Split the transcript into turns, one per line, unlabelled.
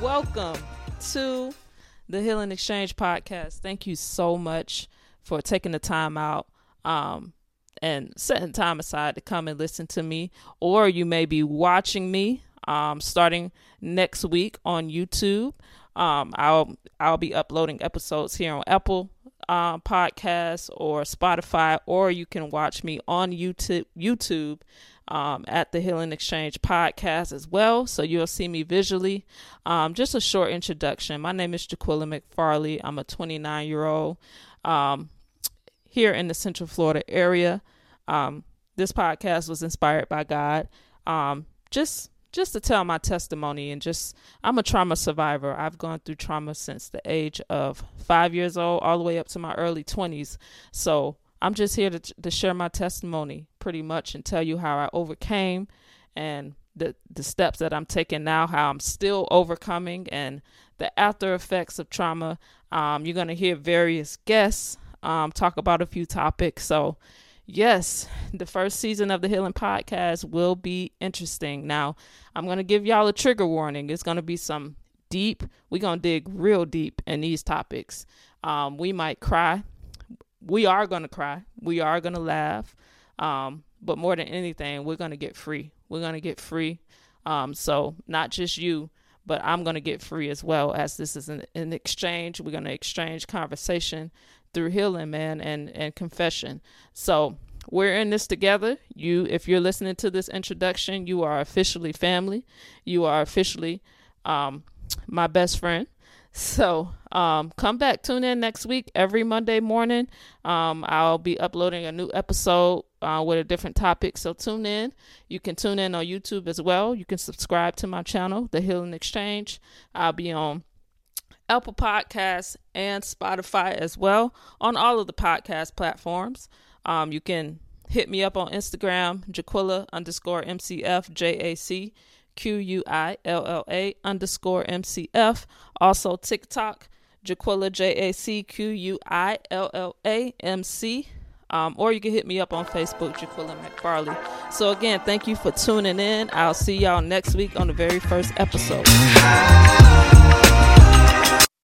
welcome to the Healing Exchange podcast. Thank you so much for taking the time out um, and setting time aside to come and listen to me. Or you may be watching me um, starting next week on YouTube. Um, I'll I'll be uploading episodes here on Apple uh, Podcasts or Spotify, or you can watch me on YouTube. YouTube um, at the Healing Exchange podcast as well. So you'll see me visually. Um, just a short introduction. My name is Jacquilla McFarley. I'm a 29 year old um, here in the Central Florida area. Um, this podcast was inspired by God. Um, just just to tell my testimony and just I'm a trauma survivor. I've gone through trauma since the age of 5 years old all the way up to my early 20s. So I'm just here to, to share my testimony pretty much and tell you how I overcame and the the steps that I'm taking now, how I'm still overcoming and the after effects of trauma. Um, you're gonna hear various guests um, talk about a few topics. So, yes, the first season of the Healing Podcast will be interesting. Now, I'm gonna give y'all a trigger warning. It's gonna be some deep. We're gonna dig real deep in these topics. Um, we might cry we are going to cry. We are going to laugh. Um, but more than anything, we're going to get free. We're going to get free. Um, so not just you, but I'm going to get free as well as this is an, an exchange. We're going to exchange conversation through healing, man, and, and confession. So we're in this together. You, if you're listening to this introduction, you are officially family. You are officially um, my best friend. So um, come back, tune in next week every Monday morning. Um, I'll be uploading a new episode uh, with a different topic. So tune in. You can tune in on YouTube as well. You can subscribe to my channel, The Healing Exchange. I'll be on Apple Podcasts and Spotify as well on all of the podcast platforms. Um, you can hit me up on Instagram, Jacquilla underscore MCF J A C Q U I L L A underscore MCF. Also TikTok, Jacquilla J A C Q U I L L A M C. Um, or you can hit me up on Facebook, Jacquilla McFarley. So, again, thank you for tuning in. I'll see y'all next week on the very first episode.